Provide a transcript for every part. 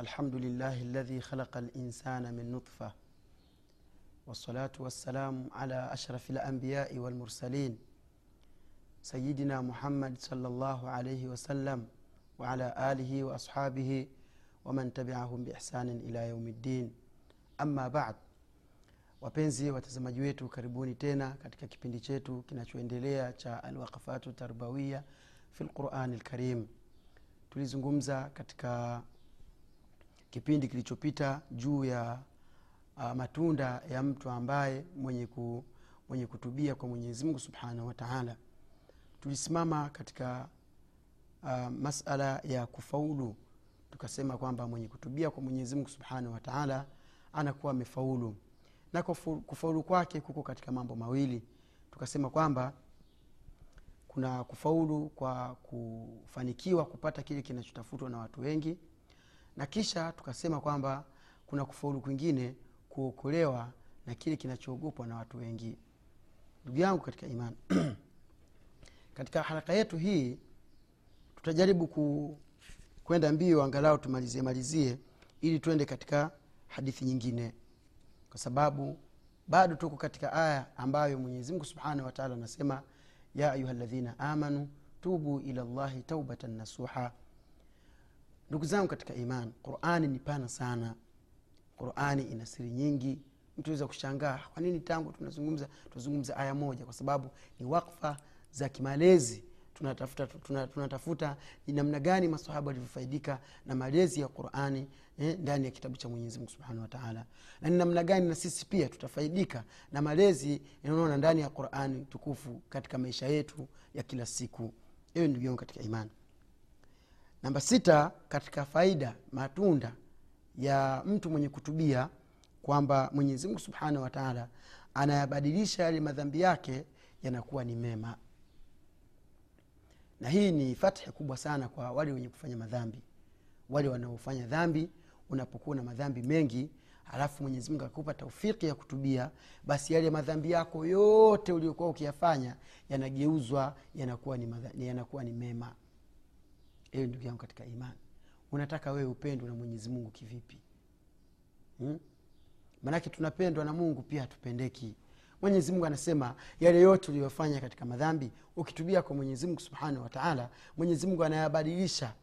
الحمد لله الذي خلق الإنسان من نطفة والصلاة والسلام على أشرف الأنبياء والمرسلين سيدنا محمد صلى الله عليه وسلم وعلى آله وأصحابه ومن تبعهم بإحسان إلى يوم الدين أما بعد wapenzi watazamaji wetu karibuni tena katika kipindi chetu kinachoendelea cha alwaqafatu tarbawia fi lqurani lkarim tulizungumza katika kipindi kilichopita juu ya uh, matunda ya mtu ambaye mwenye, ku, mwenye kutubia kwa mwenyezi mungu subhanahu wa taala. Tulisimama katika uh, masala ya kufaulu. Tukasema kwamba mwenye kutubia kwa mwenyezi mungu subhanahu wa taala anakuwa amefaulu. Na kufaulu kwake kuko katika mambo mawili. Tukasema kwamba kuna kufaulu kwa kufanikiwa kupata kile kinachotafutwa na watu wengi na kisha tukasema kwamba kuna kufaulu kwingine kuokolewa na kile kinachoogopwa na watu wengi. Ndugu yangu katika imani katika haraka yetu hii tutajaribu kwenda mbio angalau tumalizie malizie ili tuende katika hadithi nyingine. Kwa sababu bado tuko katika aya ambayo mwenyezi mungu subhanahu wataala anasema ya ayuha ladhina amanu tubu ila llahi taubatan nasuha ndugu zangu katika iman qurani ni pana sana. Qurani ina siri nyingi. Mtu aweza kushangaa kwa nini tangu tunazungumza tunazungumza aya moja? Kwa sababu ni wakfa za kimalezi. Tunatafuta tuna- tunatafuta ni namna gani masahaba walivyofaidika na malezi ya qurani eh, ndani ya kitabu cha mwenyezi subhanahu wataala na ni namna gani na sisi pia tutafaidika na malezi yanaona ndani ya qurani tukufu katika maisha yetu ya kila siku. Hiyo ndugu yangu katika imani namba sita katika faida matunda ya mtu mwenye kutubia kwamba mwenyezimngu subhanahu wataala anayabadilisha yale madhambi yake yanakuwa ni mema. Na hii ni fathi kubwa sana kwa wale wenye kufanya madhambi. Wale wanaofanya dhambi unapokuwa na madhambi mengi alafu mwenyezimungu akupa taufiki ya kutubia basi yale madhambi yako yote uliokuwa ukiyafanya yanageuzwa yanakuwa ni, madha- yanakuwa ni mema ewe ndugu yangu katika imani unataka wewe upendwe na mwenyezi mungu kivipi? Hmm? manake tunapendwa na mungu pia hatupendeki. Mwenyezi mungu anasema yale yote uliyofanya katika madhambi ukitubia kwa mwenyezi mungu subhanahu wataala mwenyezi mungu anayabadilisha.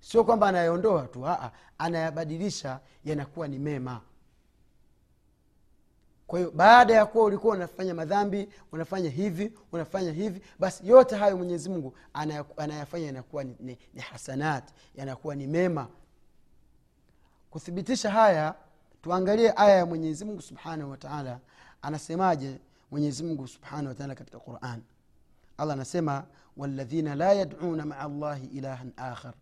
Sio kwamba anayaondoa tu aa, anayabadilisha yanakuwa ni mema kwa hiyo baada ya kuwa ulikuwa unafanya madhambi unafanya hivi unafanya hivi basi yote hayo mwenyezi mungu anayafanya yanakuwa ni, ni, ni hasanat yanakuwa ni mema. Kuthibitisha haya tuangalie aya ya mwenyezi mungu subhanahu wataala anasemaje mwenyezi mungu subhanahu wataala katika quran? Allah anasema waladhina la yaduna maa llahi ilahan akhar.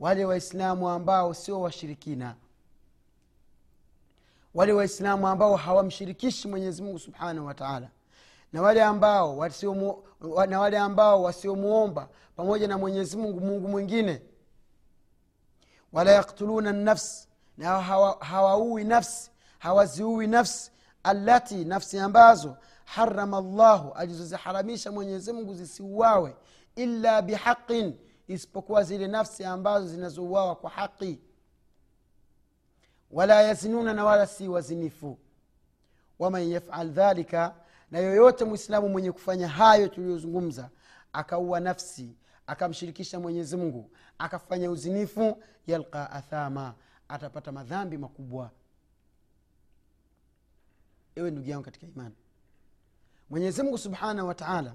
Wale waislamu ambao sio washirikina wale waislamu ambao hawamshirikishi mwenyezi mungu subhanahu wataala na wale ambao wasiomu, wa- na wale ambao wasiomwomba pamoja na mwenyezi mungu mwingine wala yaktuluna nafsi na hawa- hawaui nafsi hawaziui nafsi alati nafsi ambazo harama llahu alizoziharamisha mwenyezimungu zisiuwawe illa bihaqin isipokuwa zile nafsi ambazo zinazouawa kwa haqi wala yazinuna na wala si wazinifu. Waman yafal dhalika na yoyote mwislamu mwenye kufanya hayo tuliyozungumza akaua nafsi akamshirikisha mwenyezi mungu akafanya uzinifu yalqa athama atapata madhambi makubwa. Ewe ndugu yangu katika imani. Mwenyezi mungu subhanahu wa taala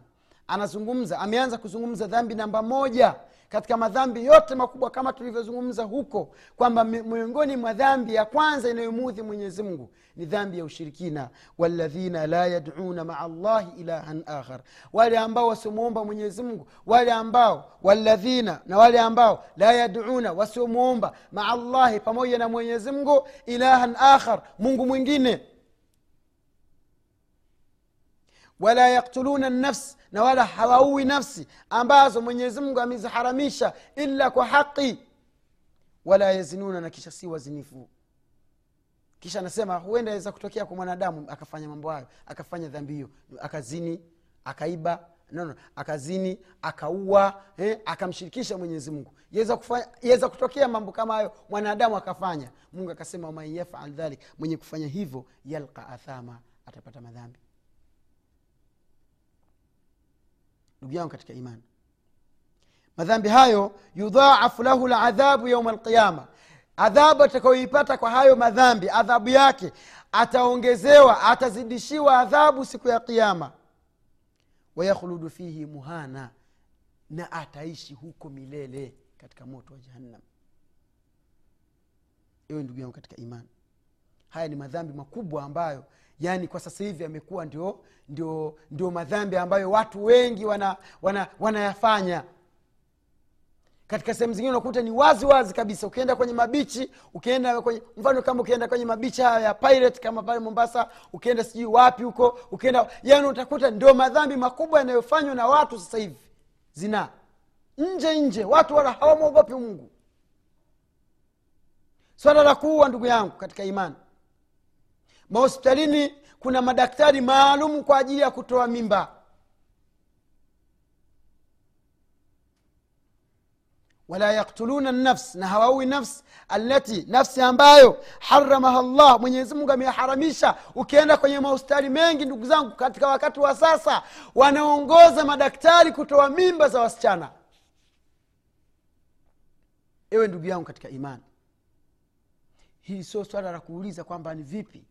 anazungumza ameanza kuzungumza dhambi namba moja katika madhambi yote makubwa kama tulivyozungumza huko kwamba miongoni mwa dhambi ya kwanza inayomudhi mwenyezi mungu ni dhambi ya ushirikina. Waladhina la yaduna maa llahi ilahan akhar. Wale ambao wasiomwomba mwenyezimngu wale ambao waladhina na wale ambao la yaduna wasiomwomba maa llahi pamoja na mwenyezimngu ilahan akhar mungu mwingine wala yaktuluna nafsi na wala hawaui nafsi ambazo mwenyezi mungu ameziharamisha illa kwa haqi wala yazinuna na kisha si wazinifu. Kisha anasema huenda aweza kutokea kwa mwanadamu akafanya mambo hayo akafanya dhambi hiyo. Akazini akaiba no, no, akazini akaua eh, akamshirikisha mwenyezi mungu. Yaweza kutokea mambo kama hayo mwanadamu akafanya. Mungu akasema waman yafal dhalik mwenye kufanya hivyo yalqa athama atapata madhambi ndugu yangu katika imani. Madhambi hayo yudhaafu lahu ladhabu yauma alqiyama. Adhabu atakayoipata kwa hayo madhambi adhabu yake ataongezewa atazidishiwa adhabu siku ya qiama wayakhludu fihi muhana na ataishi huko milele katika moto wa jahannam. Iwe ndugu yangu katika imani haya ni madhambi makubwa ambayo yaani kwa sasa hivi yamekuwa ndio ndio ndio madhambi ambayo watu wengi wanayafanya wana, wana katika sehemu zingine unakuta ni wazi wazi kabisa. Ukienda kwenye mabichi ukienda kwenye mfano kama ukienda kwenye mabichi haya ya pirate kama pale mombasa ukienda sijui wapi huko ukienda yani utakuta ndio madhambi makubwa yanayofanywa na watu sasa hivi. Zina nje nje. Watu wala hawamwogopi mungu. Swala la kuua ndugu yangu katika imani mahospitalini kuna madaktari maalum kwa ajili ya kutoa mimba. Wala yaktuluna nafs na hawaui nafs alati nafsi ambayo haramaha llah mwenyezimungu ameharamisha. Ukienda kwenye mahospitali mengi ndugu zangu katika wakati wa sasa wanaongoza madaktari kutoa mimba za wasichana. Ewe ndugu yangu katika imani hili sio swala la kuuliza kwamba ni vipi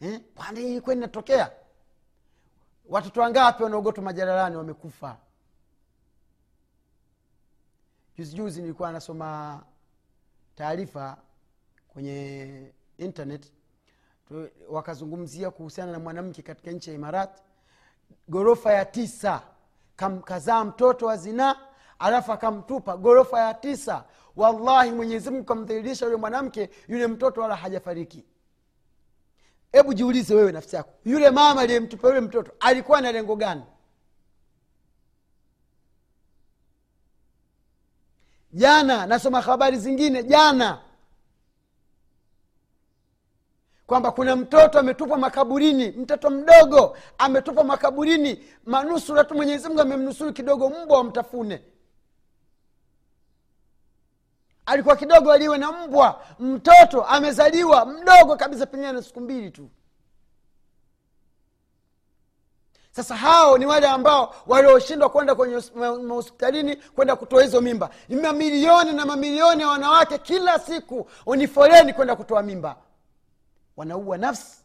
eh? kwani hii kweli inatokea? Watoto wangapi wanaogotwa majaralani wamekufa? Juzi juzi nilikuwa nasoma taarifa kwenye internet wakazungumzia kuhusiana na mwanamke katika nchi ya imarat. Ghorofa ya tisa kamkazaa mtoto wa zinaa alafu akamtupa. Ghorofa ya tisa wallahi mwenyezimngu kamdhiririsha yule mwanamke yule mtoto wala hajafariki hebu jiulize wewe nafsi yako. Yule mama aliyemtupa yule mtoto alikuwa na lengo gani? Jana nasoma habari zingine jana. Kwamba kuna mtoto ametupwa makaburini mtoto mdogo ametupwa makaburini manusura tu mwenyezimungu amemnusuru kidogo mbwa wamtafune alikuwa kidogo aliwe na mbwa mtoto amezaliwa mdogo kabisa pengine na siku mbili tu. Sasa hao ni wale ambao walioshindwa kwenda kwenye mahospitalini kwenda kutoa hizo mimba. Ni mamilioni na mamilioni ya wanawake kila siku ni foleni kwenda kutoa mimba. Wanaua nafsi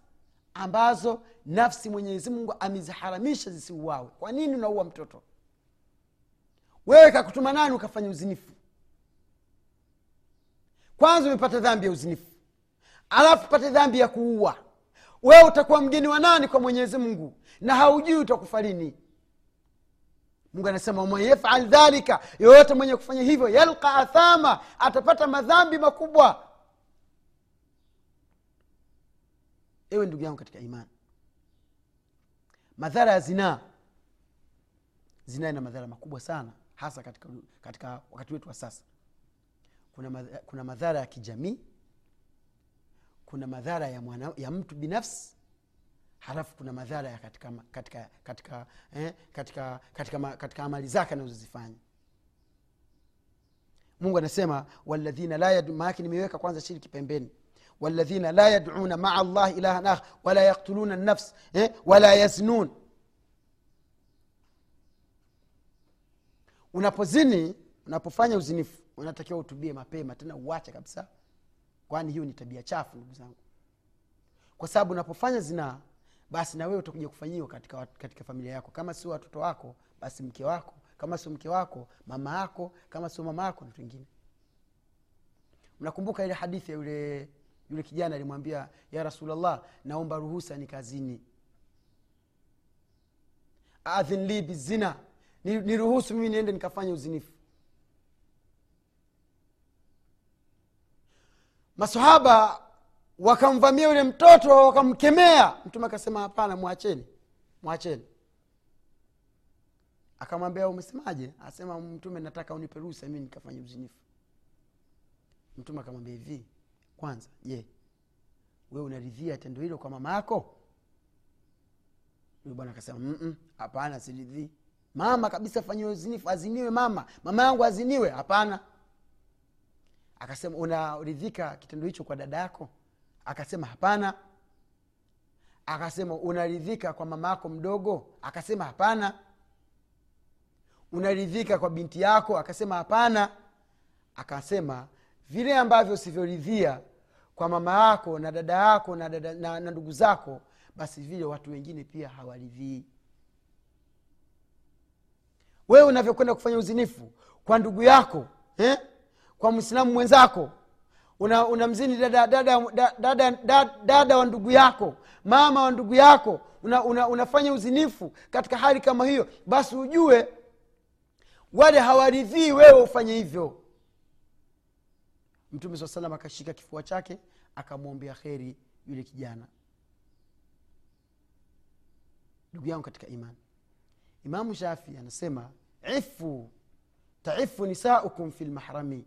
ambazo nafsi mwenyezi mungu ameziharamisha zisiuawe. Kwa nini unaua mtoto? Wewe kakutuma nani ukafanya uzinifu kwanza umepata dhambi ya uzinifu. Alafu pate dhambi ya kuua. Wewe utakuwa mgeni wa nani kwa mwenyezi mungu? Na haujui utakufa lini. Mungu anasema waman yafal dhalika yoyote mwenye kufanya hivyo yalqa athama atapata madhambi makubwa. Ewe ndugu yangu katika imani madhara ya zinaa zinaa ina madhara makubwa sana hasa katika, katika wakati wetu wa sasa kuna, madhara, kuna madhara ya kijamii kuna madhara ya, mwana, ya mtu binafsi halafu kuna madhara ya katika katika katika eh, katika, katika, katika, katika amali zake anazozifanya. Mungu anasema waladhina la maake nimeweka kwanza shiriki pembeni waladhina la yaduna maa llahi ilahan akhar wala yaktuluna nafs eh, wala yaznun. Unapozini unapofanya uzinifu unatakiwa utubie mapema tena uwache kabisa. Kwani hiyo ni tabia chafu ndugu zangu. Kwa sababu unapofanya zinaa basi na wewe utakuja kufanyiwa katika, katika familia yako. Kama sio watoto wako basi mke wako. Kama sio mke wako mama yako. Kama sio mama yako na wengine ile hadithi ya yule yule kijana alimwambia ya rasulllah naomba ruhusa ni kazini. Adhin li bizina niruhusu mimi niende nikafanya uzinifu masahaba wakamvamia yule mtoto wakamkemea. Mtume akasema hapana mwacheni mwacheni. Akamwambia umesemaje? Asema mtume nataka unipe ruhusa mi nikafanya uzinifu. Mtume akamwambia hivi kwanza je we unaridhia tendo hilo kwa mama yako? Huyu bwana akasema hapana siridhii. Mama kabisa fanyiwe uzinifu aziniwe mama. Mama yangu aziniwe. Hapana akasema unaridhika kitendo hicho kwa dada yako? Akasema hapana. Akasema unaridhika kwa mama yako mdogo? Akasema hapana. Unaridhika kwa binti yako? Akasema hapana. Akasema vile ambavyo usivyoridhia kwa mama yako na dada yako na, dada, na, na ndugu zako basi vile watu wengine pia hawaridhii. Wewe unavyokwenda kufanya uzinifu kwa ndugu yako eh? Kwa mwislamu mwenzako. Una, una mzini dada, dada, dada, dada, dada, wa ndugu yako mama wa ndugu yako. Una, una, unafanya uzinifu katika hali kama hiyo. Basi ujue wale hawaridhii wewe ufanye hivyo. Mtume saa salam akashika kifua chake akamwombea kheri yule kijana. Ndugu yangu katika imani imamu shafi anasema ifu taifu nisaukum fi lmahrami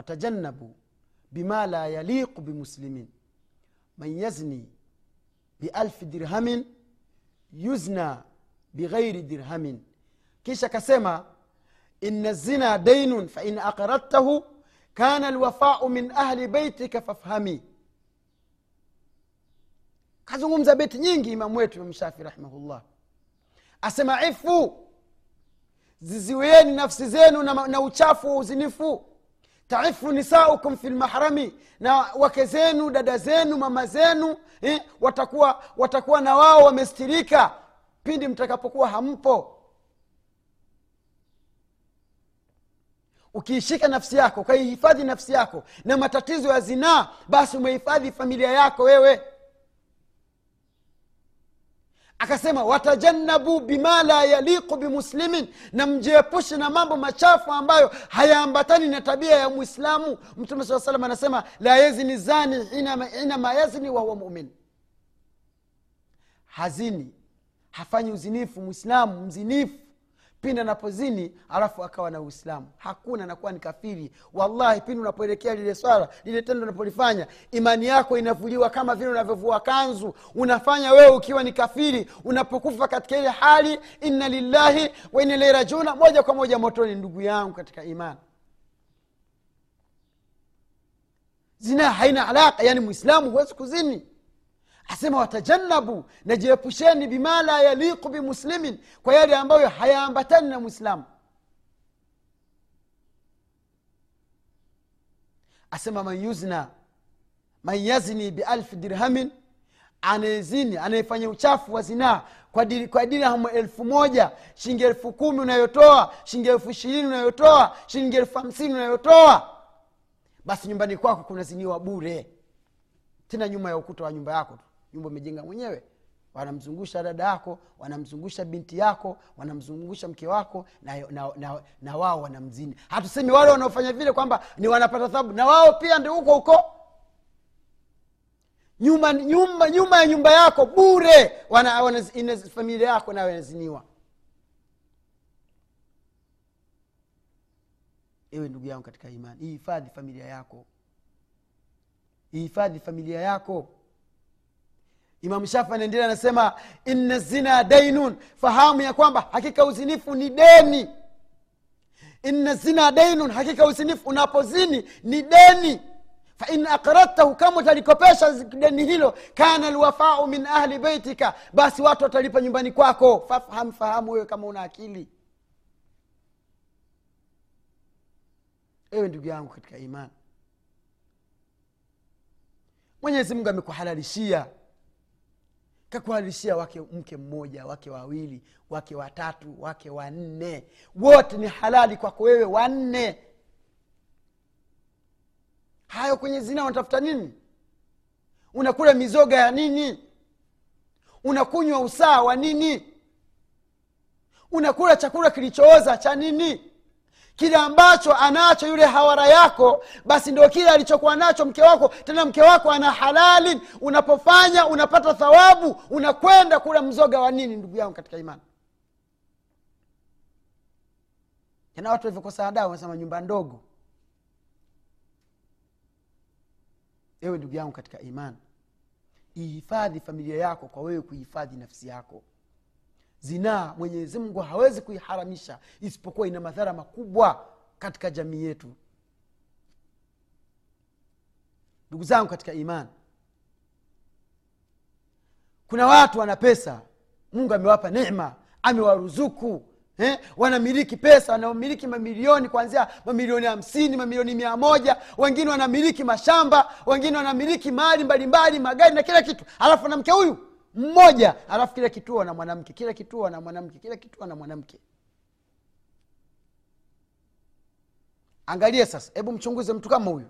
watajannabu bima la yaliqu bimuslimin. Man yazni bialfi dirhamin yuzna bighairi dirhamin. Kisha kasema ina zina dainun fain aqradtahu kana lwafau min ahli beitika fafhami. Kazungumza beti nyingi imamu wetu imamu shafi rahimahullah. Asema ifu ziziwieni nafsi zenu na, na uchafu wa uzinifu taifu nisaukum fi lmahrami na wake zenu dada zenu mama zenu eh, watakuwa watakuwa na wao wamestirika pindi mtakapokuwa hampo. Ukiishika nafsi yako ukaihifadhi nafsi yako na matatizo ya zinaa basi umehifadhi familia yako wewe akasema watajannabu bima la yaliqu bimuslimin na mjiepushe na mambo machafu ambayo hayaambatani na tabia ya mwislamu mtume saa salam anasema la yazini zani inama yazni wahuwa mumin. Hazini hafanyi uzinifu mwislamu mzinifu pindi anapozini alafu akawa na uislamu. Hakuna anakuwa ni kafiri. Wallahi pindi unapoelekea lile swala lile tendo unapolifanya imani yako inavuliwa kama vile unavyovua kanzu. Unafanya wewe ukiwa ni kafiri unapokufa katika ile hali inna lillahi wa inna ilaihi moja kwa moja motoni ndugu yangu katika imani zina haina alaka yani mwislamu huwezi kuzini asema watajannabu najiepusheni bima la yaliqu bimuslimin kwa yale ambayo hayaambatani na mwislamu asema man yuzna man yazni bialfi dirhamin anayezini anayefanya uchafu wa zinaa kwa, diri, kwa dirhamu elfu moja shilingi elfu kumi unayotoa shilingi elfu ishirini unayotoa shilingi elfu hamsini unayotoa basi nyumbani kwako kunaziniwa bure. Tena nyuma ya ukuta wa nyumba yako tu nyumba umejenga mwenyewe. Wanamzungusha dada yako wanamzungusha binti yako wanamzungusha mke wako na, na, na, na wao wanamzini. Hatusemi wale wanaofanya vile kwamba ni wanapata thabu na wao pia ndi huko huko. Nyuma nyuma nyuma ya nyumba yako bure. Wana, wana, ina, familia yako nayo inaziniwa. Ewe ndugu yangu katika imani ihifadhi familia yako. Ihifadhi familia yako imamu shafi anaendelea anasema inna zina dainun. Fahamu ya kwamba hakika uzinifu ni deni. Inna zina dainun. Hakika uzinifu unapozini ni deni. Fain akradtahu kama utalikopesha deni hilo kana lwafau min ahli beitika basi watu watalipa nyumbani kwako. Fafham fahamu wewe kama una akili. Ewe ndugu yangu katika imani mwenyezi mungu amekuhalalishia kakuhalalishia wake mke mmoja wake wawili wake watatu wake wanne. Wote ni halali kwako wewe wanne. Hayo kwenye zina unatafuta nini? Unakula mizoga ya nini? Unakunywa usaa wa nini? Unakula chakula kilichooza cha nini kile ambacho anacho yule hawara yako basi ndio kile alichokuwa nacho mke wako. Tena mke wako ana halali. Unapofanya unapata thawabu unakwenda kula mzoga wa nini ndugu yangu katika imani? Tena watu walivyokosa adabu wanasema nyumba ndogo. Ewe ndugu yangu katika imani ihifadhi familia yako kwa wewe kuihifadhi nafsi yako zinaa mwenyezi mungu hawezi kuiharamisha isipokuwa ina madhara makubwa katika jamii yetu ndugu zangu katika imani kuna watu wana pesa mungu amewapa nema amewaruzuku eh? wanamiliki pesa wanamiliki mamilioni kuanzia mamilioni hamsini mamilioni mia moja wengine wanamiliki mashamba wengine wanamiliki mali mbalimbali magari na kila kitu alafu mwanamke huyu mmoja alafu kila kituo na mwanamke kila kituo na mwanamke kila kituo na mwanamke. Angalia sasa hebu mchunguze mtu kama huyu.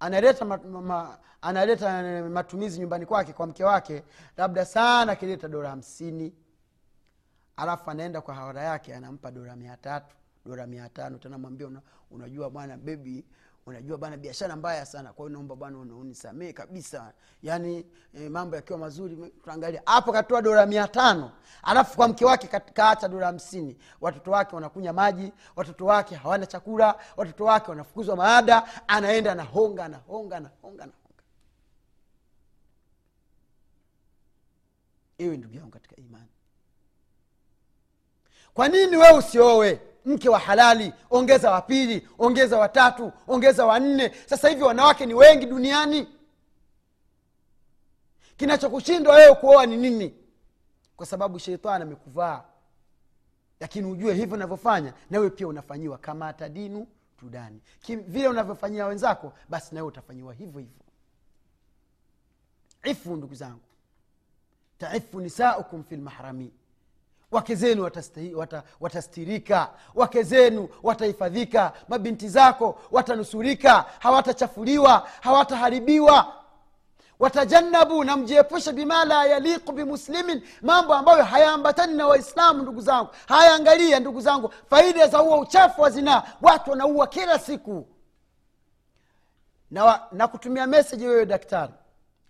Analeta ma, ma, analeta matumizi nyumbani kwake kwa mke wake labda sana akileta dola hamsini. Alafu anaenda kwa hawara yake anampa dola mia tatu dola mia tano. Tena mwambia una, unajua bwana bebi unajua bana biashara mbaya sana. Kwa hiyo naomba bwana unisamee kabisa. Yaani e, mambo yakiwa mazuri tuangalia hapo katoa dola mia tano. Alafu kwa mke wake kaacha dola hamsini. Watoto wake wanakunya maji watoto wake hawana chakula watoto wake wanafukuzwa maada anaenda anahonga anahonga anahonga anahonga iwe ndugu yangu katika imani. Kwa nini wewe usiowe mke wa halali ongeza wa pili ongeza watatu ongeza wanne sasa hivi wanawake ni wengi duniani. Kinachokushindwa wewe kuoa ni nini? Kwa sababu sheitani amekuvaa. Lakini ujue hivyo unavyofanya nawe pia unafanyiwa. Kama tadinu tudani Ki- vile unavyofanyia wenzako basi nawe utafanyiwa hivyo hivyo. Ifu ndugu zangu. Taifu nisaukum fi lmahrami wake zenu watastirika. Wake zenu watahifadhika. Mabinti zako watanusurika. Hawatachafuliwa hawataharibiwa. Watajannabu na mjiepushe bima la yaliqu bimuslimin mambo ambayo hayaambatani na waislamu ndugu zangu hayaangalia ndugu zangu. Faida za huo uchafu wa zinaa watu wanaua kila siku. Na, na kutumia meseji wewe daktari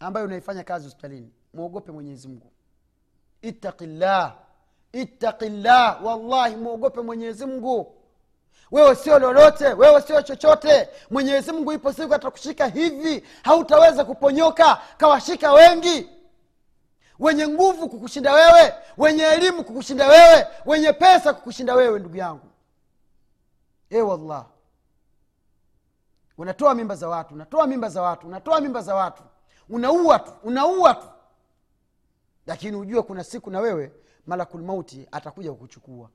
ambayo unaifanya kazi hospitalini mwogope mwenyezi mungu. Ittaqillah ittaqillah wallahi mwogope mwenyezi mungu. Wewe sio lolote wewe sio chochote. Mwenyezi mungu ipo siku atakushika hivi hautaweza kuponyoka kawashika wengi. Wenye nguvu kukushinda wewe wenye elimu kukushinda wewe wenye pesa kukushinda wewe ndugu yangu. E wallah. Unatoa mimba za watu unatoa mimba za watu unatoa mimba za watu. Unaua tu unaua tu. Lakini ujue kuna siku na wewe malakul mauti atakuja kukuchukua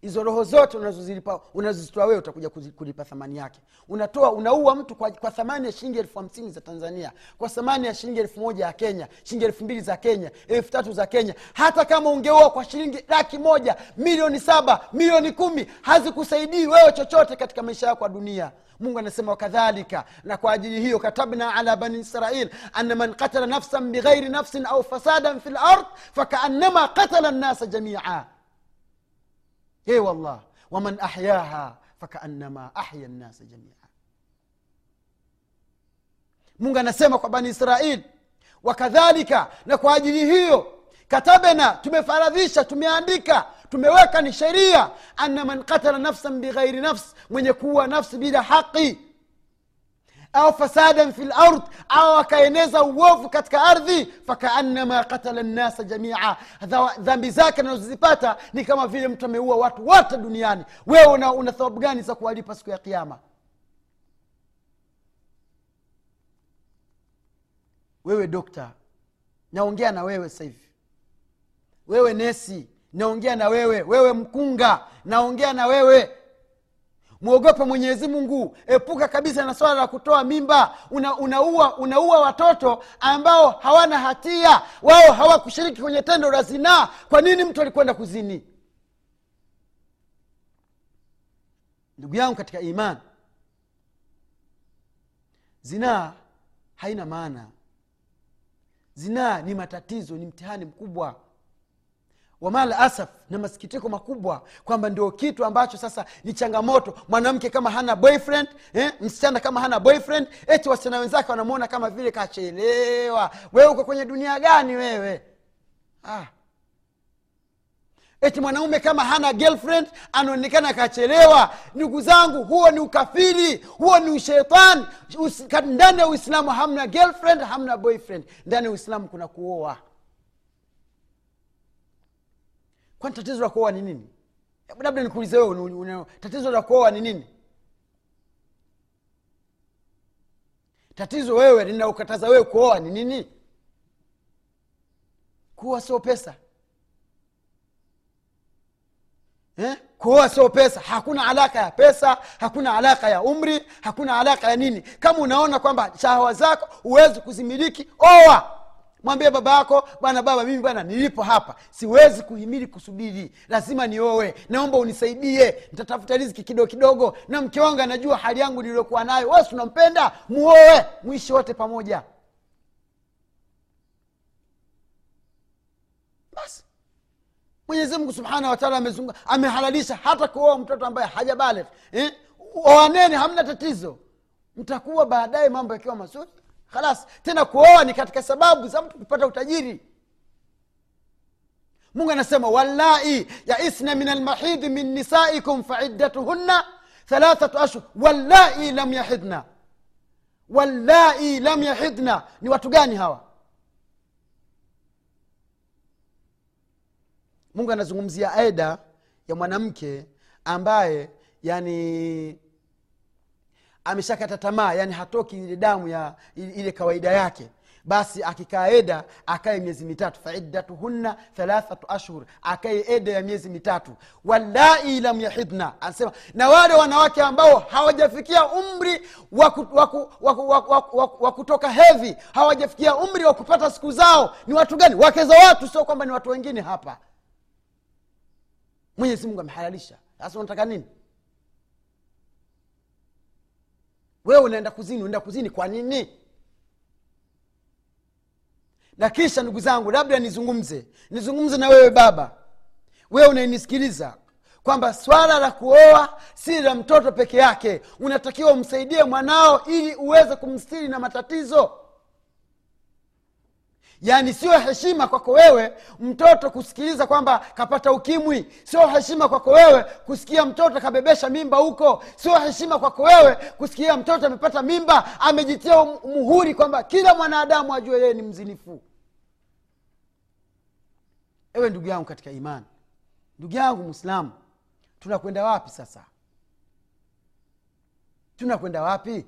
hizo roho zote unazozilipa unazozitoa wewe utakuja kulipa thamani yake. Unatoa unaua mtu kwa, kwa thamani ya shilingi elfu hamsini za tanzania kwa thamani ya shilingi elfu moja ya kenya shilingi elfu mbili za kenya elfu tatu za kenya. Hata kama ungeua kwa shilingi laki moja milioni saba milioni kumi hazikusaidii wewe chochote katika maisha yako ya dunia. Mungu anasema wakadhalika na kwa ajili hiyo katabna ala bani israil ana man qatala nafsan bighairi nafsin au fasadan fi lard fakaannama qatala nnasa jamia he wallah waman ahyaha fakaannama ahya nnasa jamia mungu anasema kwa bani israil wakadhalika na kwa ajili hiyo katabena tumefaradhisha tumeandika tumeweka ni sheria anna man katala nafsan bighairi nafsi mwenye kuua nafsi bila haqi au fasadan fi lard au akaeneza uovu katika ardhi fakaanama katala nnasa jamia. Dhambi zake anazozipata ni kama vile mtu ameua watu wote duniani. Wewe una, una thawabu gani za kuwalipa siku ya kiama wewe dokta naongea na wewe sasa hivi. Wewe nesi naongea na wewe. Wewe mkunga naongea na wewe mwogope mwenyezi mungu. Epuka kabisa na swala la kutoa mimba. Una, unaua watoto ambao hawana hatia. Wao hawakushiriki kwenye tendo la zinaa. Kwa nini mtu alikwenda kuzini? Ndugu yangu katika iman zinaa haina maana. Zinaa ni matatizo ni mtihani mkubwa wamal asaf na masikitiko makubwa kwamba ndio kitu ambacho sasa ni changamoto. Mwanamke kama hana boyfriend eh, msichana kama hana boyfriend eti wasichana wenzake wanamwona kama vile kachelewa. Wewe uko kwenye dunia gani wewe? Ah. eti mwanaume kama hana girlfriend anaonekana kachelewa. Ndugu zangu huo ni ukafiri huo ni ushetani. Ndani ya uislamu hamna girlfriend hamna boyfriend. Ndani ya uislamu kuna kuoa kwani tatizo la kuoa ni nini? Labda nikuulize wewe tatizo la kuoa ni nini? Tatizo wewe linaukataza wewe kuoa ni nini? Kuoa sio pesa. Eh? kuoa sio pesa. Hakuna alaka ya pesa hakuna alaka ya umri hakuna alaka ya nini. Kama unaona kwamba shahawa zako huwezi kuzimiliki oa mwambie baba yako bwana baba mimi bwana nilipo hapa siwezi kuhimili kusubiri. Lazima niowe naomba unisaidie. Nitatafuta riziki kidogo kidogo na mke wangu anajua hali yangu niliyokuwa nayo. Wesi tunampenda muowe mwishi wote pamoja. Basi mwenyezi mungu subhanahu wataala amezunga amehalalisha hata kuoa mtoto ambaye hajabaligh eh? oaneni hamna tatizo. Mtakuwa baadaye mambo yakiwa mazuri khalas tena kuoa ni katika sababu za mtu kupata utajiri. Mungu anasema wallai yaisna min almahidi min nisaikum faiddatuhunna thalathatu ashhur. Wallai lam yahidna. Wallai lam yahidna. Ni watu gani hawa? Mungu anazungumzia aida ya mwanamke ambaye yani ameshakata tamaa yani hatoki ile damu ya ile kawaida yake basi akikaa eda akae miezi mitatu. Faiddatuhunna thalathatu ashhur akae eda ya miezi mitatu. Wallai lam yahidna anasema na wale wanawake ambao hawajafikia umri wa waku, wa ku- wa ku- wa ku- wa ku- wa ku- wa kutoka hedhi hawajafikia umri wa kupata siku zao ni watu gani? Wake za watu sio kwamba ni watu wengine hapa. Mwenyezi mungu amehalalisha. Sasa unataka nini wewe unaenda kuzini unaenda kuzini kwa nini? Na kisha ndugu zangu labda nizungumze. Nizungumze na wewe baba. Wewe unanisikiliza kwamba swala la kuoa si la mtoto peke yake. Unatakiwa umsaidie mwanao ili uweze kumstiri na matatizo yaani sio heshima kwako wewe mtoto kusikiliza kwamba kapata ukimwi. Sio heshima kwako wewe kusikia mtoto kabebesha mimba huko. Sio heshima kwako wewe kusikia mtoto amepata mimba amejitia muhuri kwamba kila mwanadamu ajue yeye ni mzinifu. Ewe ndugu yangu katika imani ndugu yangu mwislamu tunakwenda wapi sasa? Tunakwenda wapi?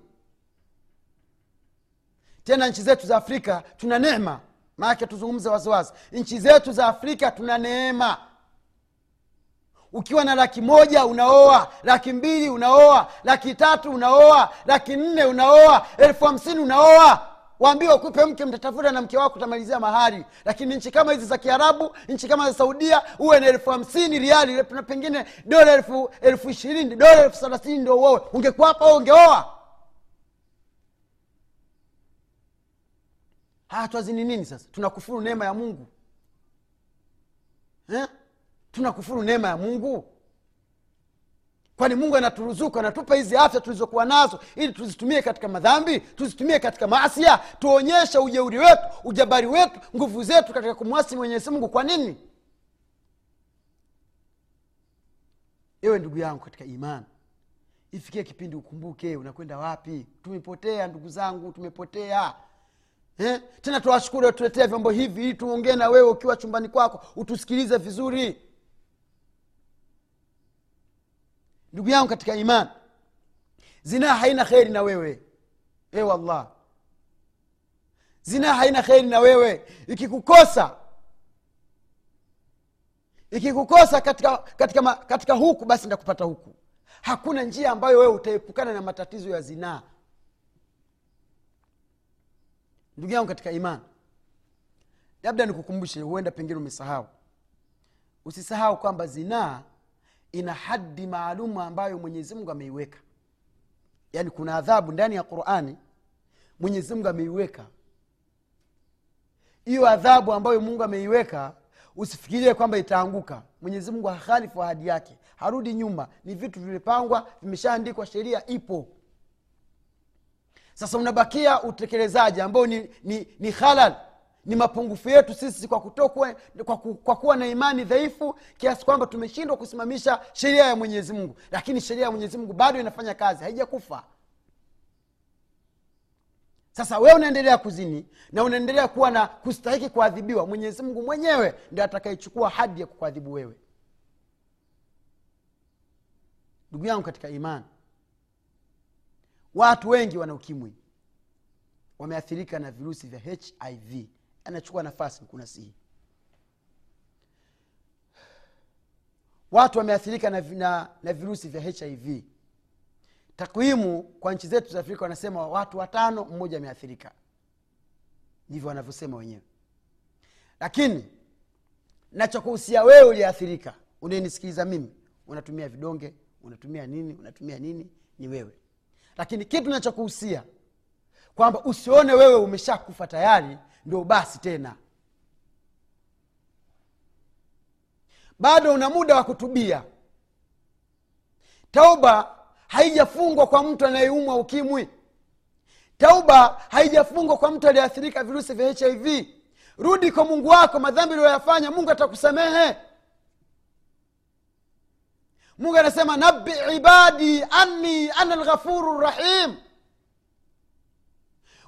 Tena nchi zetu za afrika tuna neema maanake tuzungumze waziwazi nchi zetu za afrika tuna neema. Ukiwa na laki moja unaoa laki mbili unaoa laki tatu unaoa laki nne unaoa elfu hamsini unaoa waambiwa kupe mke mtatafuta na mke wako utamalizia mahari. Lakini nchi kama hizi za kiarabu nchi kama za saudia uwe na elfu hamsini riali na pengine dola elfu ishirini dola elfu thelathini ndo uoe. Ungekuwa hapa ungeoa haya twazini nini sasa? Tunakufuru neema ya mungu. Eh? tunakufuru neema ya mungu? Kwani mungu anaturuzuku anatupa hizi afya tulizokuwa nazo ili tuzitumie katika madhambi tuzitumie katika maasia? Tuonyeshe ujeuri wetu ujabari wetu nguvu zetu katika kumwasi mwenyezi mungu. Kwa nini? Ewe ndugu yangu katika imani ifikie kipindi ukumbuke unakwenda wapi? Tumepotea ndugu zangu tumepotea eh? tena tuwashukuru watuletea vyombo hivi ili tuongee na wewe ukiwa chumbani kwako utusikilize vizuri. Ndugu yangu katika iman zinaa haina kheri na wewe. E wallah. Zinaa haina kheri na wewe. Ikikukosa ikikukosa katika, katika, katika huku basi ndakupata huku. Hakuna njia ambayo wewe utaepukana na matatizo ya zinaa ndugu yangu katika imani labda nikukumbushe huenda pengine umesahau. Usisahau kwamba zinaa ina hadi maalumu ambayo mwenyezi mungu ameiweka. Yaani kuna adhabu ndani ya qurani mwenyezi mungu ameiweka. Hiyo adhabu ambayo mungu ameiweka usifikirie kwamba itaanguka. Mwenyezi mungu hahalifu ahadi yake. Harudi nyuma. Ni vitu vimepangwa vimeshaandikwa sheria ipo sasa unabakia utekelezaji ambao ni, ni, ni halal. Ni mapungufu yetu sisi kwa, kutokwe, kwa, ku, kwa kuwa na imani dhaifu kiasi kwamba tumeshindwa kusimamisha sheria ya mwenyezi mungu. Lakini sheria ya mwenyezi mungu bado inafanya kazi haijakufa. Sasa wewe unaendelea kuzini na unaendelea kuwa na kustahiki kuadhibiwa mwenyezi mungu mwenyewe ndio atakayechukua hadi ya kukuadhibu wewe. Ndugu yangu katika imani watu wengi wana ukimwi. Wameathirika na virusi vya hiv anachukua nafasi kunasihi watu wameathirika na, na, na virusi vya hiv takwimu kwa nchi zetu za afrika wanasema watu watano mmoja ameathirika. Ndivyo wanavyosema wenyewe. Lakini nachokuhusia wewe uliathirika unayenisikiliza mimi unatumia vidonge unatumia nini unatumia nini ni wewe lakini kitu nachokuhusia kwamba usione wewe umeshakufa tayari ndio basi tena. Bado una muda wa kutubia. Tauba haijafungwa kwa mtu anayeumwa ukimwi. Tauba haijafungwa kwa mtu aliyeathirika virusi vya hiv rudi kwa mungu wako madhambi uliyoyafanya mungu atakusamehe mungu anasema nabi ibadi anni ana lghafuru rahim.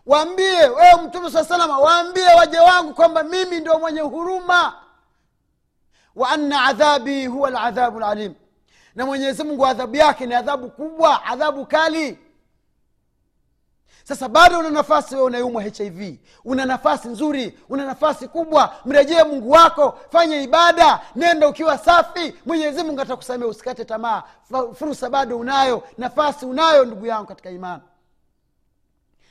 Waambie wewe mtume saa salama waambie waja wangu kwamba mimi ndio mwenye huruma. Wa anna adhabi huwa ladhabu lalim na mwenyezi mungu adhabu yake ni adhabu kubwa adhabu kali sasa bado una nafasi wewe unayeumwa hiv una nafasi nzuri una nafasi kubwa. Mrejee mungu wako fanye ibada nenda ukiwa safi. Mwenyezi mungu atakusamia usikate tamaa. Fursa bado unayo nafasi unayo ndugu yangu katika imani.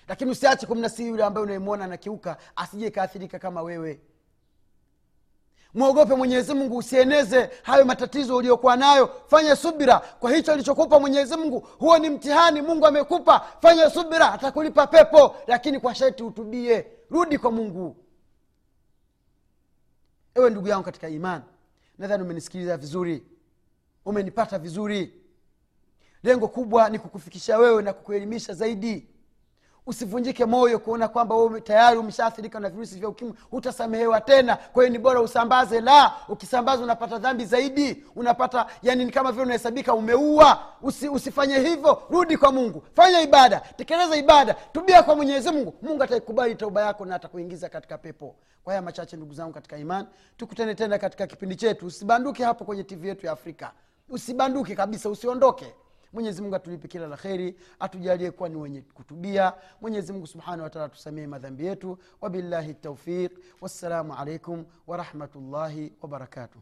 Lakini usiache kumnasii yule ambaye unayemwona anakiuka asije ikaathirika kama wewe mwogope mwenyezi mungu usieneze hayo matatizo uliokuwa nayo. Fanya subira kwa hicho alichokupa mwenyezi mungu. Huo ni mtihani mungu amekupa. Fanya subira atakulipa pepo lakini kwa sharti utubie. Rudi kwa mungu. Ewe ndugu yangu katika imani nadhani umenisikiliza vizuri. Umenipata vizuri. Lengo kubwa ni kukufikisha wewe na kukuelimisha zaidi usivunjike moyo kuona kwamba wewe tayari umeshaathirika na virusi vya ukimwi. Hutasamehewa tena. Kwa hiyo ni bora usambaze. La ukisambaza unapata dhambi zaidi. Unapata yani ni kama vile unahesabika umeua. Usi, usifanye hivyo. Rudi kwa mungu. Fanya ibada. Tekeleza ibada. Tubia kwa mwenyezi mungu. Mungu ataikubali tauba yako na atakuingiza katika pepo. Kwa haya machache ndugu zangu katika imani tukutane tena katika kipindi chetu. Usibanduke hapo kwenye tv yetu ya afrika. Usibanduke kabisa. Usiondoke mwenyezi mungu atulipe kila la kheri atujalie kuwa ni wenye kutubia. Mwenyezi mungu subhanahu wataala tusamie madhambi yetu. Wabillahi taufiq wassalamu alaikum warahmatullahi wabarakatuh